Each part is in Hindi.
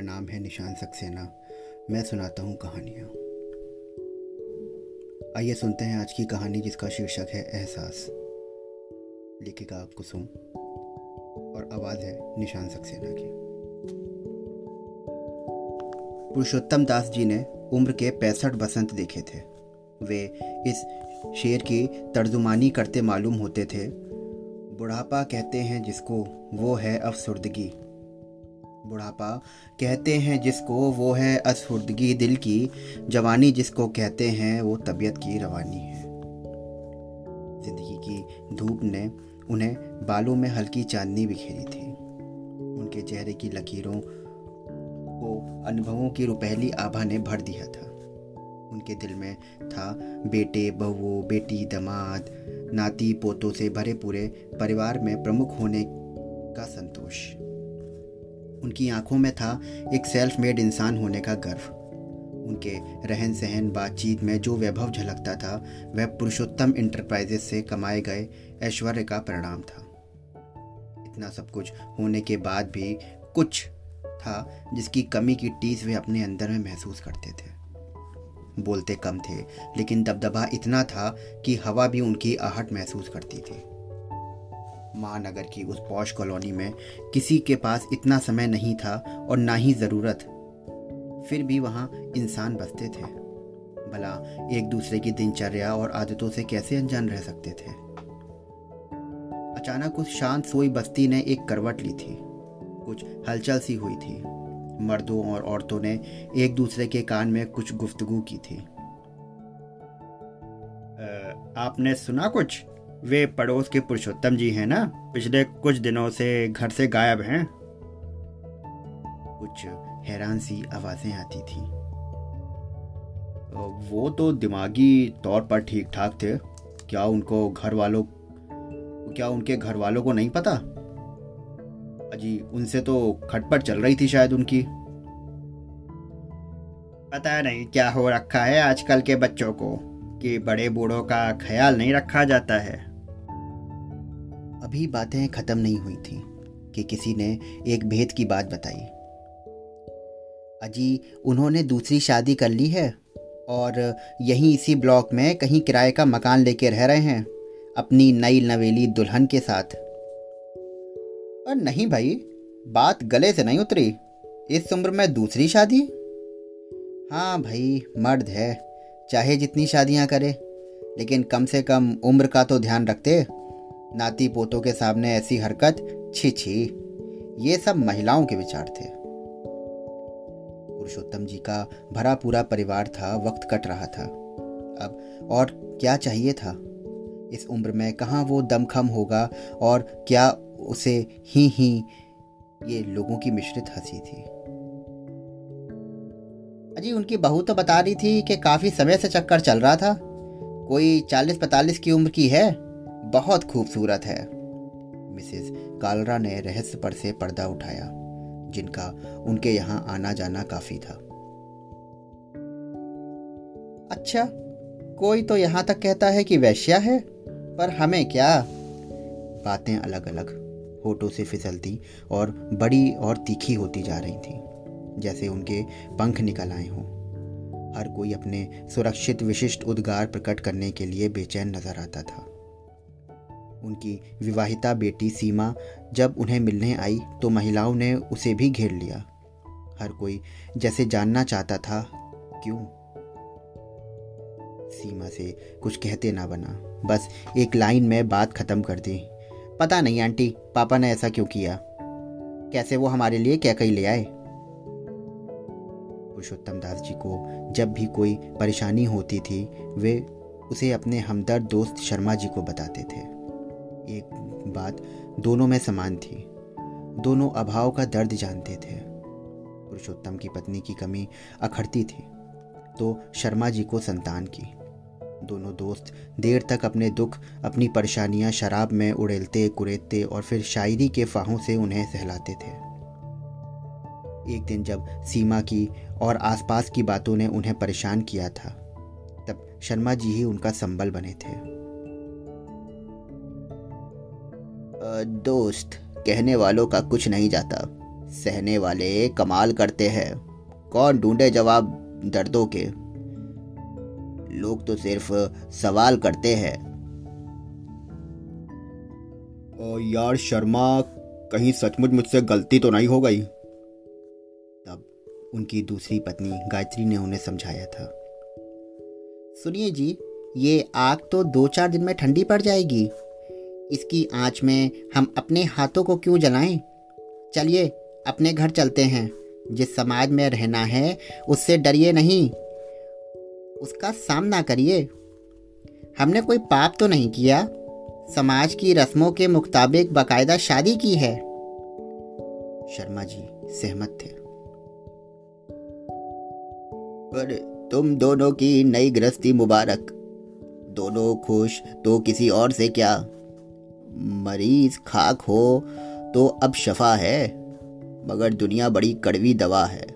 मेरा नाम है निशान सक्सेना। मैं सुनाता हूँ कहानियाँ। आइए सुनते हैं आज की कहानी जिसका शीर्षक है एहसास। लेखिका कुसुम और आवाज़ है निशान सक्सेना की। पुरुषोत्तम दास जी ने उम्र के पैंसठ बसंत देखे थे। वे इस शेर की तर्जुमानी करते मालूम होते थे। बुढ़ापा कहते हैं जिसको वो है अफसुर्दगी बुढ़ापा कहते हैं जिसको, वो है असफुर्दगी दिल की जवानी जिसको कहते हैं, वो तबीयत की रवानी है। ज़िंदगी की धूप ने उन्हें बालों में हल्की चांदनी बिखेरी थी। उनके चेहरे की लकीरों को अनुभवों की रुपहली आभा ने भर दिया था। उनके दिल में था बेटे बहुओं बेटी, दमाद, नाती, पोतों से भरे पूरे परिवार में प्रमुख होने का संतोष। उनकी आँखों में था एक सेल्फ मेड इंसान होने का गर्व। उनके रहन सहन, बातचीत में जो वैभव झलकता था, वह पुरुषोत्तम इंटरप्राइजेस से कमाए गए ऐश्वर्य का परिणाम था। इतना सब कुछ होने के बाद भी कुछ था जिसकी कमी की टीस वे अपने अंदर में महसूस करते थे। बोलते कम थे, लेकिन दबदबा इतना था कि हवा भी उनकी आहट महसूस करती थी। महानगर की उस पौश कॉलोनी में किसी के पास इतना समय नहीं था और ना ही ज़रूरत। फिर भी वहाँ इंसान बसते थे। भला, एक दूसरे की दिनचर्या और आदतों से कैसे अनजान रह सकते थे? अचानक उस शांत सोई बस्ती ने एक करवट ली थी। कुछ हलचल सी हुई थी। मर्दों और औरतों ने एक दूसरे के कान में कुछ गुफ्तगु की थी। आपने सुना कुछ? वे पड़ोस के पुरुषोत्तम जी हैं ना? पिछले कुछ दिनों से घर से गायब हैं। कुछ हैरान सी आवाज़ें आती थी। वो तो दिमागी तौर पर ठीक ठाक थे। क्या उनको घर वालों, क्या उनके घर वालों को नहीं पता? अजी, उनसे तो खटपट चल रही थी शायद उनकी। पता नहीं क्या हो रखा है आजकल के बच्चों को, कि बड़े बूढ़ों का ख्याल नहीं रखा जाता है। अभी बातें खत्म नहीं हुई थी कि किसी ने एक भेद की बात बताई। अजी, उन्होंने दूसरी शादी कर ली है और यहीं इसी ब्लॉक में कहीं किराए का मकान लेके रह रहे हैं, अपनी नई नवेली दुल्हन के साथ। और नहीं भाई, बात गले से नहीं उतरी। इस उम्र में दूसरी शादी? हाँ भाई, मर्द है, चाहे जितनी शादियाँ करे, लेकिन कम से कम उम्र का तो ध्यान रखते नाती पोतों के सामने ऐसी हरकत? छी छी। ये सब महिलाओं के विचार थे। पुरुषोत्तम जी का भरा पूरा परिवार था, वक्त कट रहा था। अब और क्या चाहिए था? इस उम्र में कहाँ वो दमखम होगा और क्या उसे ही ही ये लोगों की मिश्रित हँसी थी? अजी, उनकी बहू तो बता रही थी कि काफ़ी समय से चक्कर चल रहा था। कोई चालीस पैतालीस की उम्र की है? बहुत खूबसूरत है। मिसेस कालरा ने रहस्य पर से पर्दा उठाया, जिनका उनके यहाँ आना जाना काफ़ी था। अच्छा कोई तो यहाँ तक कहता है कि वैश्या है, पर हमें क्या? बातें अलग अलग होठों से फिसलती और बड़ी और तीखी होती जा रही थी, जैसे उनके पंख निकल आए हों। हर कोई अपने सुरक्षित विशिष्ट उद्गार प्रकट करने के लिए बेचैन नज़र आता था। उनकी विवाहिता बेटी सीमा जब उन्हें मिलने आई तो महिलाओं ने उसे भी घेर लिया। हर कोई जैसे जानना चाहता था, क्यों? सीमा से कुछ कहते ना बना। बस एक लाइन में बात खत्म कर दी। पता नहीं, आंटी, पापा ने ऐसा क्यों किया? कैसे वो हमारे लिए क्या कहीं ले आए? पुरुषोत्तम दास जी को जब भी कोई परेशानी होती थी, वे उसे अपने हमदर्द दोस्त शर्मा जी को बताते थे। एक बात दोनों में समान थी। दोनों अभाव का दर्द जानते थे। पुरुषोत्तम की पत्नी की कमी अखड़ती थी तो शर्मा जी को संतान की। दोनों दोस्त देर तक अपने दुख, अपनी परेशानियाँ शराब में उड़ेलते, कुरेदते और फिर शायरी के फाहों से उन्हें सहलाते थे। एक दिन जब सीमा की और आसपास की बातों ने उन्हें परेशान किया था, तब शर्मा जी ही उनका संबल बने थे। दोस्त कहने वालों का कुछ नहीं जाता। सहने वाले कमाल करते हैं। कौन ढूंढे जवाब दर्दों के? लोग तो सिर्फ़ सवाल करते हैं। यार शर्मा कहीं सचमुच मुझसे गलती तो नहीं हो गई? तब उनकी दूसरी पत्नी गायत्री ने उन्हें समझाया था। सुनिए जी ये आग तो दो चार दिन में ठंडी पड़ जाएगी। इसकी आँच में हम अपने हाथों को क्यों जलाएँ? चलिए, अपने घर चलते हैं। जिस समाज में रहना है, उससे डरिए नहीं। उसका सामना करिए। हमने कोई पाप तो नहीं किया? समाज की रस्मों के मुताबिक बाकायदा शादी की है। शर्मा जी सहमत थे। पर तुम दोनों की नई गृहस्थी मुबारक। दोनों खुश तो किसी और से क्या? मरीज़ खाक हो तो अब शफा है, मगर दुनिया बड़ी कड़वी दवा है।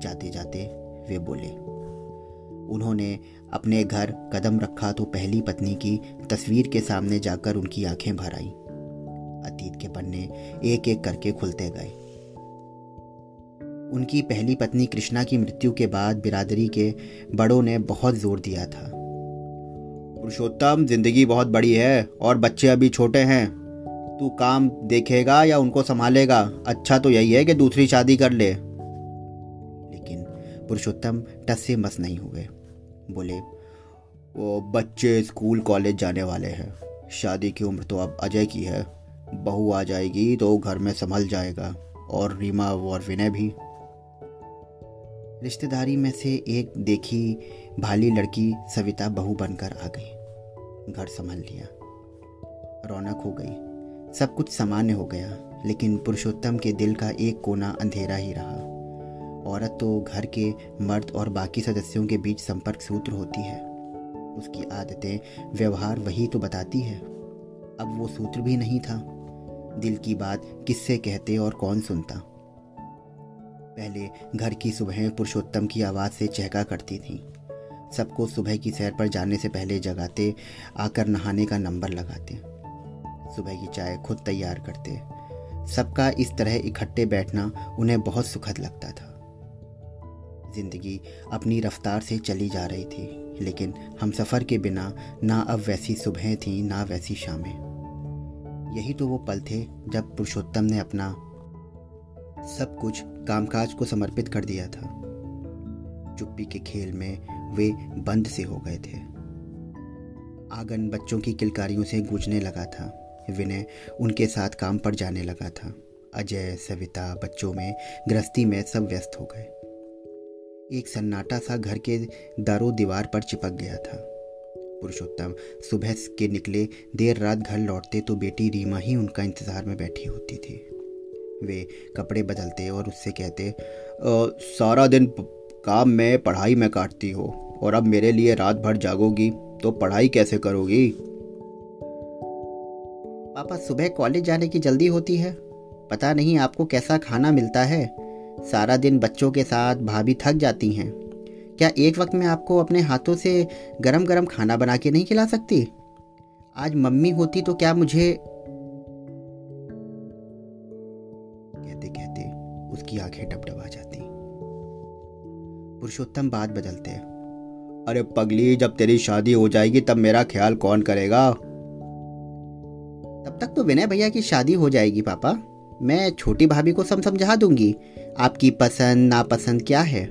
जाते जाते वे बोले, उन्होंने अपने घर कदम रखा तो पहली पत्नी की तस्वीर के सामने जाकर उनकी आँखें भर आई अतीत के पन्ने एक एक करके खुलते गए। उनकी पहली पत्नी कृष्णा की मृत्यु के बाद बिरादरी के बड़ों ने बहुत ज़ोर दिया था। पुरुषोत्तम, ज़िंदगी बहुत बड़ी है और बच्चे अभी छोटे हैं। तू काम देखेगा या उनको संभालेगा? अच्छा तो यही है कि दूसरी शादी कर ले। लेकिन पुरुषोत्तम टस से मस नहीं हुए। बोले, वो बच्चे स्कूल, कॉलेज जाने वाले हैं। शादी की उम्र तो अब अजय की है। बहू आ जाएगी तो घर में संभल जाएगा और रीमा और विनय भी। रिश्तेदारी में से एक देखी भाली लड़की सविता बहू बनकर आ गई। घर संभल लिया। रौनक हो गई। सब कुछ सामान्य हो गया, लेकिन पुरुषोत्तम के दिल का एक कोना अंधेरा ही रहा। औरत तो घर के मर्द और बाकी सदस्यों के बीच संपर्क सूत्र होती है। उसकी आदतें, व्यवहार वही तो बताती है। अब वो सूत्र भी नहीं था। दिल की बात किससे कहते और कौन सुनता? पहले घर की सुबह पुरुषोत्तम की आवाज़ से चहका करती थी। सबको सुबह की सैर पर जाने से पहले जगाते, आकर नहाने का नंबर लगाते। सुबह की चाय खुद तैयार करते। सबका इस तरह इकट्ठे बैठना उन्हें बहुत सुखद लगता था। ज़िंदगी अपनी रफ्तार से चली जा रही थी, लेकिन हम सफ़र के बिना ना अब वैसी सुबह थी, ना वैसी शामें। यही तो वो पल थे जब पुरुषोत्तम ने अपना सब कुछ कामकाज को समर्पित कर दिया था। चुप्पी के खेल में वे बंद से हो गए थे। आँगन बच्चों की किलकारियों से गूंजने लगा था। विनय उनके साथ काम पर जाने लगा था। अजय, सविता बच्चों में गृहस्थी में सब व्यस्त हो गए। एक सन्नाटा सा घर के दारो दीवार पर चिपक गया था। पुरुषोत्तम सुबह के निकले देर रात घर लौटते तो बेटी रीमा ही उनका इंतज़ार में बैठी होती थी। वे कपड़े बदलते और उससे कहते सारा दिन काम में पढ़ाई में काटती हो और अब मेरे लिए रात भर जागोगी तो पढ़ाई कैसे करोगी? पापा, सुबह कॉलेज जाने की जल्दी होती है। पता नहीं आपको कैसा खाना मिलता है। सारा दिन बच्चों के साथ भाभी थक जाती हैं। क्या एक वक्त में आपको अपने हाथों से गरम गरम खाना बना के नहीं खिला सकती? आज मम्मी होती तो क्या मुझे पुरुषोत्तम बात बदलते अरे पगली, जब तेरी शादी हो जाएगी, तब मेरा ख्याल कौन करेगा? तब तक तो विनय भैया की शादी हो जाएगी, पापा। मैं छोटी भाभी को सब समझा दूँगी। आपकी पसंद, नापसंद क्या है?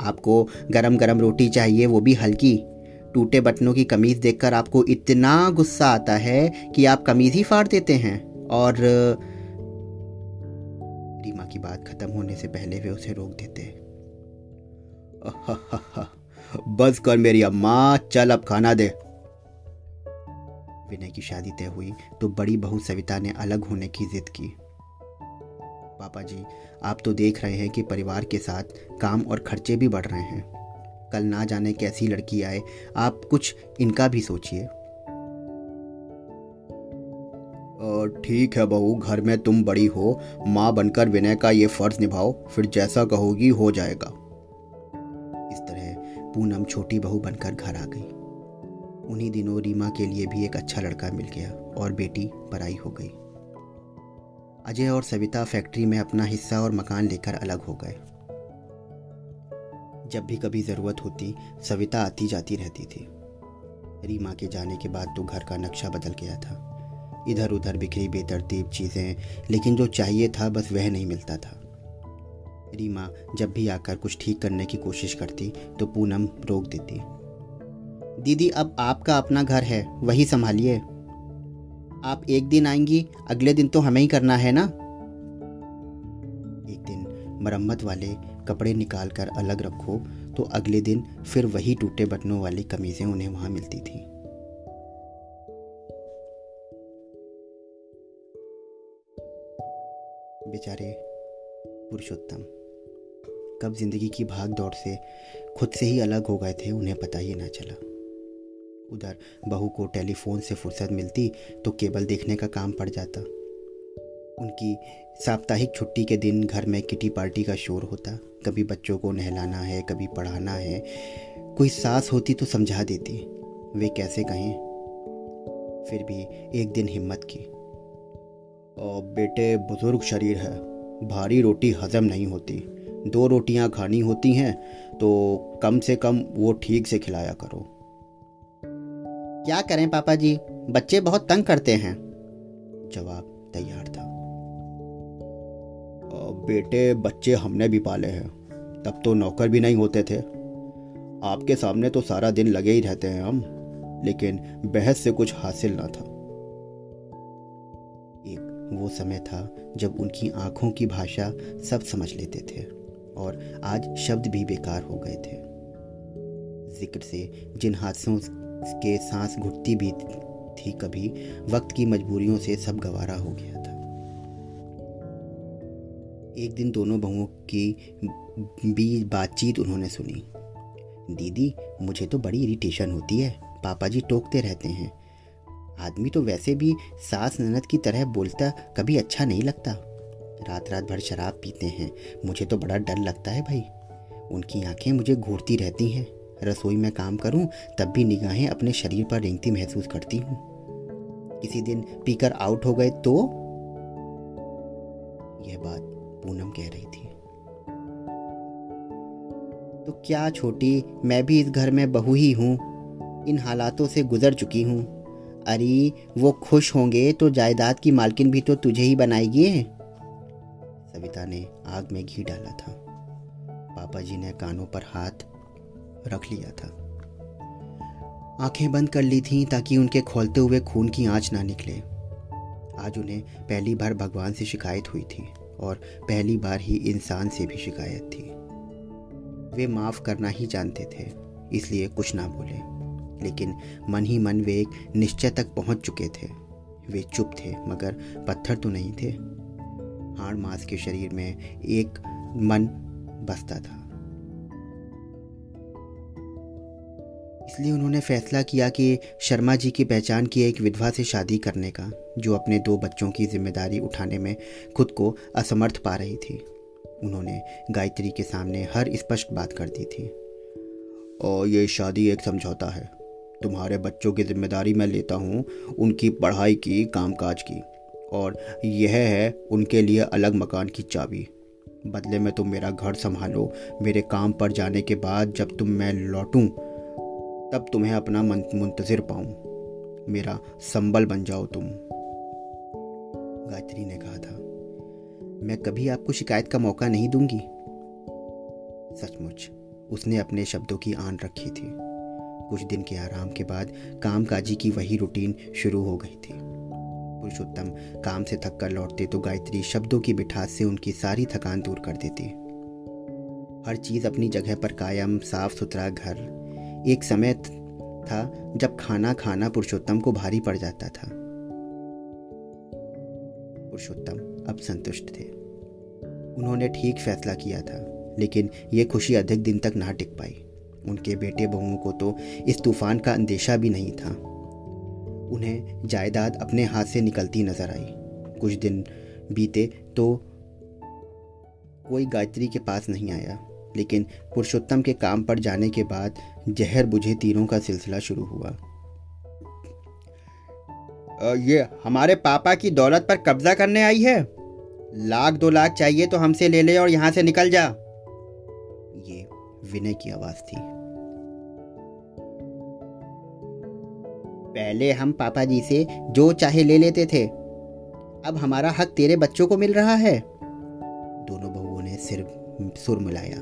आपको गरम गरम रोटी चाहिए, वो भी हल्की। टूटे बटनों की कमीज देखकर आपको इतना गुस्सा आता है कि आप कमीज ही फाड़ देते हैं। और रीमा की बात खत्म होने से पहले वे उसे रोक देते बस कर मेरी अम्मा, चल अब खाना दे। विनय की शादी तय हुई तो बड़ी बहू सविता ने अलग होने की जिद की। पापा जी, आप तो देख रहे हैं कि परिवार के साथ काम और खर्चे भी बढ़ रहे हैं। कल ना जाने कैसी लड़की आए, आप कुछ इनका भी सोचिए। ठीक है बहू, घर में तुम बड़ी हो, माँ बनकर विनय का ये फ़र्ज़ निभाओ, फिर जैसा कहोगी हो जाएगा। पूनम छोटी बहू बनकर घर आ गई। उन्हीं दिनों रीमा के लिए भी एक अच्छा लड़का मिल गया और बेटी पराई हो गई। अजय और सविता फैक्ट्री में अपना हिस्सा और मकान लेकर अलग हो गए। जब भी कभी ज़रूरत होती, सविता आती जाती रहती थी। रीमा के जाने के बाद तो घर का नक्शा बदल गया था। इधर उधर बिखरी बेतरतीब चीज़ें, लेकिन जो चाहिए था बस वह नहीं मिलता था। रीमा जब भी आकर कुछ ठीक करने की कोशिश करती तो पूनम रोक देती। दीदी, अब आपका अपना घर है, वही संभालिए। आप एक दिन आएँगी, अगले दिन तो हमें ही करना है ना? एक दिन मरम्मत वाले कपड़े निकाल कर अलग रखो तो अगले दिन फिर वही टूटे बटनों वाली कमीजें उन्हें वहाँ मिलती थी। बेचारे पुरुषोत्तम। कब ज़िंदगी की भाग दौड़ से खुद से ही अलग हो गए थे, उन्हें पता ही ना चला। उधर बहू को टेलीफोन से फुर्सत मिलती तो केबल देखने का काम पड़ जाता। उनकी साप्ताहिक छुट्टी के दिन घर में किटी पार्टी का शोर होता। कभी बच्चों को नहलाना है, कभी पढ़ाना है। कोई सास होती तो समझा देती, वे कैसे कहें? फिर भी एक दिन हिम्मत की। और बेटे, बुज़ुर्ग शरीर है, भारी रोटी हजम नहीं होती। दो रोटियाँ खानी होती हैं तो कम से कम वो ठीक से खिलाया करो। क्या करें पापा जी? बच्चे बहुत तंग करते हैं। जवाब तैयार था। बेटे बच्चे हमने भी पाले हैं। तब तो नौकर भी नहीं होते थे। आपके सामने तो सारा दिन लगे ही रहते हैं हम लेकिन बहस से कुछ हासिल ना था। एक वो समय था जब उनकी आँखों की भाषा सब समझ लेते थे। और आज शब्द भी बेकार हो गए थे। ज़िक्र से जिन हादसों के सांस घुटती भी थी कभी, वक्त की मजबूरियों से सब गवारा हो गया था। एक दिन दोनों बहुओं की भी बातचीत उन्होंने सुनी। दीदी, मुझे तो बड़ी इरिटेशन होती है। पापा जी टोकते रहते हैं। आदमी तो वैसे भी सास ननद की तरह बोलता कभी अच्छा नहीं लगता। रात रात भर शराब पीते हैं। मुझे तो बड़ा डर लगता है भाई। उनकी आँखें मुझे घूरती रहती हैं। रसोई में काम करूँ, तब भी निगाहें अपने शरीर पर रेंगती महसूस करती हूँ। किसी दिन पीकर आउट हो गए तो? यह बात पूनम कह रही थी। तो क्या छोटी, मैं भी इस घर में बहू ही हूँ। इन हालातों से गुजर चुकी हूँ। अरे, वो खुश होंगे तो जायदाद की मालकिन भी तो तुझे ही बनाएगी सविता ने आग में घी डाला था। पापा जी ने कानों पर हाथ रख लिया था। आँखें बंद कर ली थीं ताकि उनके खोलते हुए खून की आँच ना निकले। आज उन्हें पहली बार भगवान से शिकायत हुई थी और पहली बार ही इंसान से भी शिकायत थी। वे माफ़ करना ही जानते थे, इसलिए कुछ ना बोले। लेकिन मन ही मन वे एक निश्चय तक पहुँच चुके थे। वे चुप थे, मगर पत्थर तो नहीं थे। हाड़ मांस के शरीर में एक मन बसता था। इसलिए उन्होंने फैसला किया कि शर्मा जी की पहचान की एक विधवा से शादी करने का, जो अपने दो बच्चों की ज़िम्मेदारी उठाने में खुद को असमर्थ पा रही थी। उन्होंने गायत्री के सामने हर स्पष्ट बात कर दी थी। और ये शादी एक समझौता है। तुम्हारे बच्चों की ज़िम्मेदारी मैं लेता हूँ, उनकी पढ़ाई की, कामकाज की। और यह है उनके लिए अलग मकान की चाबी। बदले में तुम मेरा घर संभालो। मेरे काम पर जाने के बाद जब तुम मैं लौटूं, तब तुम्हें अपना मुंतजर पाऊँ। मेरा संबल बन जाओ तुम। गायत्री ने कहा था, मैं कभी आपको शिकायत का मौका नहीं दूँगी। सचमुच, उसने अपने शब्दों की आन रखी थी। कुछ दिन के आराम के बाद कामकाजी की वही रूटीन शुरू हो गई थी। पुरुषोत्तम काम से थक कर लौटते तो गायत्री शब्दों की मिठास से उनकी सारी थकान दूर कर देती। हर चीज़ अपनी जगह पर कायम, साफ़ सुथरा घर। एक समय था जब खाना खाना पुरुषोत्तम को भारी पड़ जाता था। पुरुषोत्तम अब संतुष्ट थे। उन्होंने ठीक फैसला किया था, लेकिन ये खुशी अधिक दिन तक ना टिक पाई। उनके बेटे बहुओं को तो इस तूफ़ान का अंदेशा भी नहीं था। उन्हें जायदाद अपने हाथ से निकलती नज़र आई। कुछ दिन बीते तो कोई गायत्री के पास नहीं आया, लेकिन पुरुषोत्तम के काम पर जाने के बाद जहर बुझे तीरों का सिलसिला शुरू हुआ। ये हमारे पापा की दौलत पर कब्जा करने आई है? लाख दो लाख चाहिए तो हमसे ले ले और यहाँ से निकल जा। ये विनय की आवाज़ थी। पहले हम पापा जी से जो चाहे ले लेते थे। अब हमारा हक तेरे बच्चों को मिल रहा है। दोनों बहुओं ने सिर, सुर मिलाया।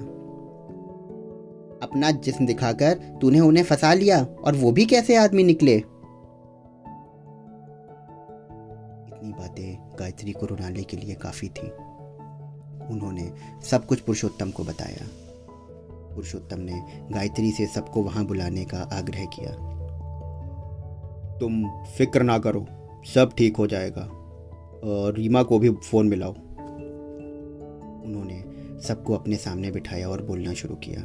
अपना जिस्म दिखाकर तूने उन्हें फंसा लिया और वो भी कैसे आदमी निकले? इतनी बातें गायत्री को रुलाने के लिए काफ़ी थी। उन्होंने सब कुछ पुरुषोत्तम को बताया। पुरुषोत्तम ने गायत्री से सबको वहाँ बुलाने का आग्रह किया। तुम फ़िक्र ना करो, सब ठीक हो जाएगा। और रीमा को भी फ़ोन मिलाओ। उन्होंने सबको अपने सामने बिठाया और बोलना शुरू किया।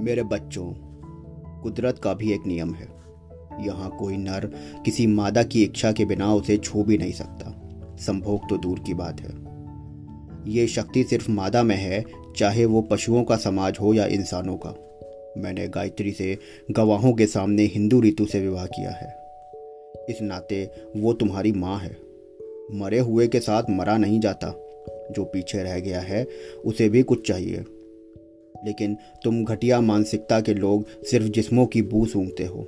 मेरे बच्चों, कुदरत का भी एक नियम है। यहाँ कोई नर किसी मादा की इच्छा के बिना उसे छू भी नहीं सकता। संभोग तो दूर की बात है। ये शक्ति सिर्फ़ मादा में है, चाहे वो पशुओं का समाज हो या इंसानों का। मैंने गायत्री से गवाहों के सामने हिंदू ऋतु से विवाह किया है। इस नाते वो तुम्हारी माँ है। मरे हुए के साथ मरा नहीं जाता। जो पीछे रह गया है, उसे भी कुछ चाहिए। लेकिन तुम घटिया मानसिकता के लोग सिर्फ़ जिस्मों की बू सूंघते हो।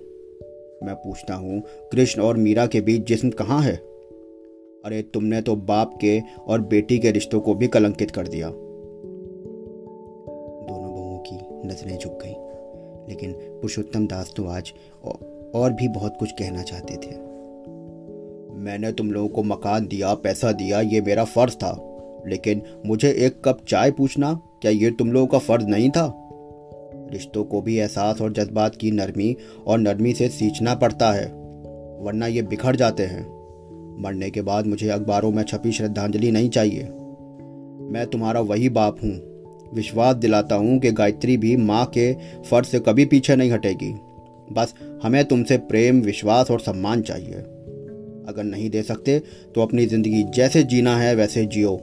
मैं पूछता हूँ, कृष्ण और मीरा के बीच जिस्म कहाँ है? अरे, तुमने तो बाप के और बेटी के रिश्तों को भी कलंकित कर दिया। दोनों बहुओं की नज़रें झुक लेकिन पुरुषोत्तम दास तो आज और भी बहुत कुछ कहना चाहते थे। मैंने तुम लोगों को मकान दिया, पैसा दिया, ये मेरा फ़र्ज़ था। लेकिन मुझे एक कप चाय पूछना, क्या ये तुम लोगों का फ़र्ज़ नहीं था? रिश्तों को भी एहसास और जज्बात की नरमी और नरमी से सींचना पड़ता है, वरना ये बिखर जाते हैं। मरने के बाद मुझे अखबारों में छपी श्रद्धांजलि नहीं चाहिए। मैं तुम्हारा वही बाप हूँ। विश्वास दिलाता हूँ कि गायत्री भी माँ के फ़र्ज़ से कभी पीछे नहीं हटेगी। बस हमें तुमसे प्रेम, विश्वास और सम्मान चाहिए। अगर नहीं दे सकते तो अपनी ज़िंदगी जैसे जीना है, वैसे जियो।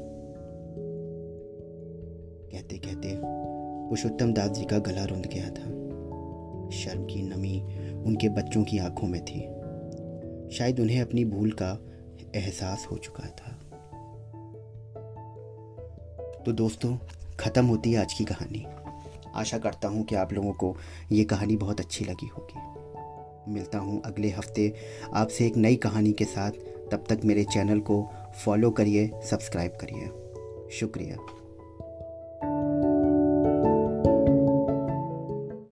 कहते कहते पुरुषोत्तम दास जी का गला रुंध गया था। शर्म की नमी उनके बच्चों की आँखों में थी। शायद उन्हें अपनी भूल का एहसास हो चुका था। तो दोस्तों ख़त्म होती है आज की कहानी। आशा करता हूँ कि आप लोगों को ये कहानी बहुत अच्छी लगी होगी। मिलता हूँ अगले हफ़्ते आपसे एक नई कहानी के साथ। तब तक मेरे चैनल को फॉलो करिए, सब्सक्राइब करिए। शुक्रिया।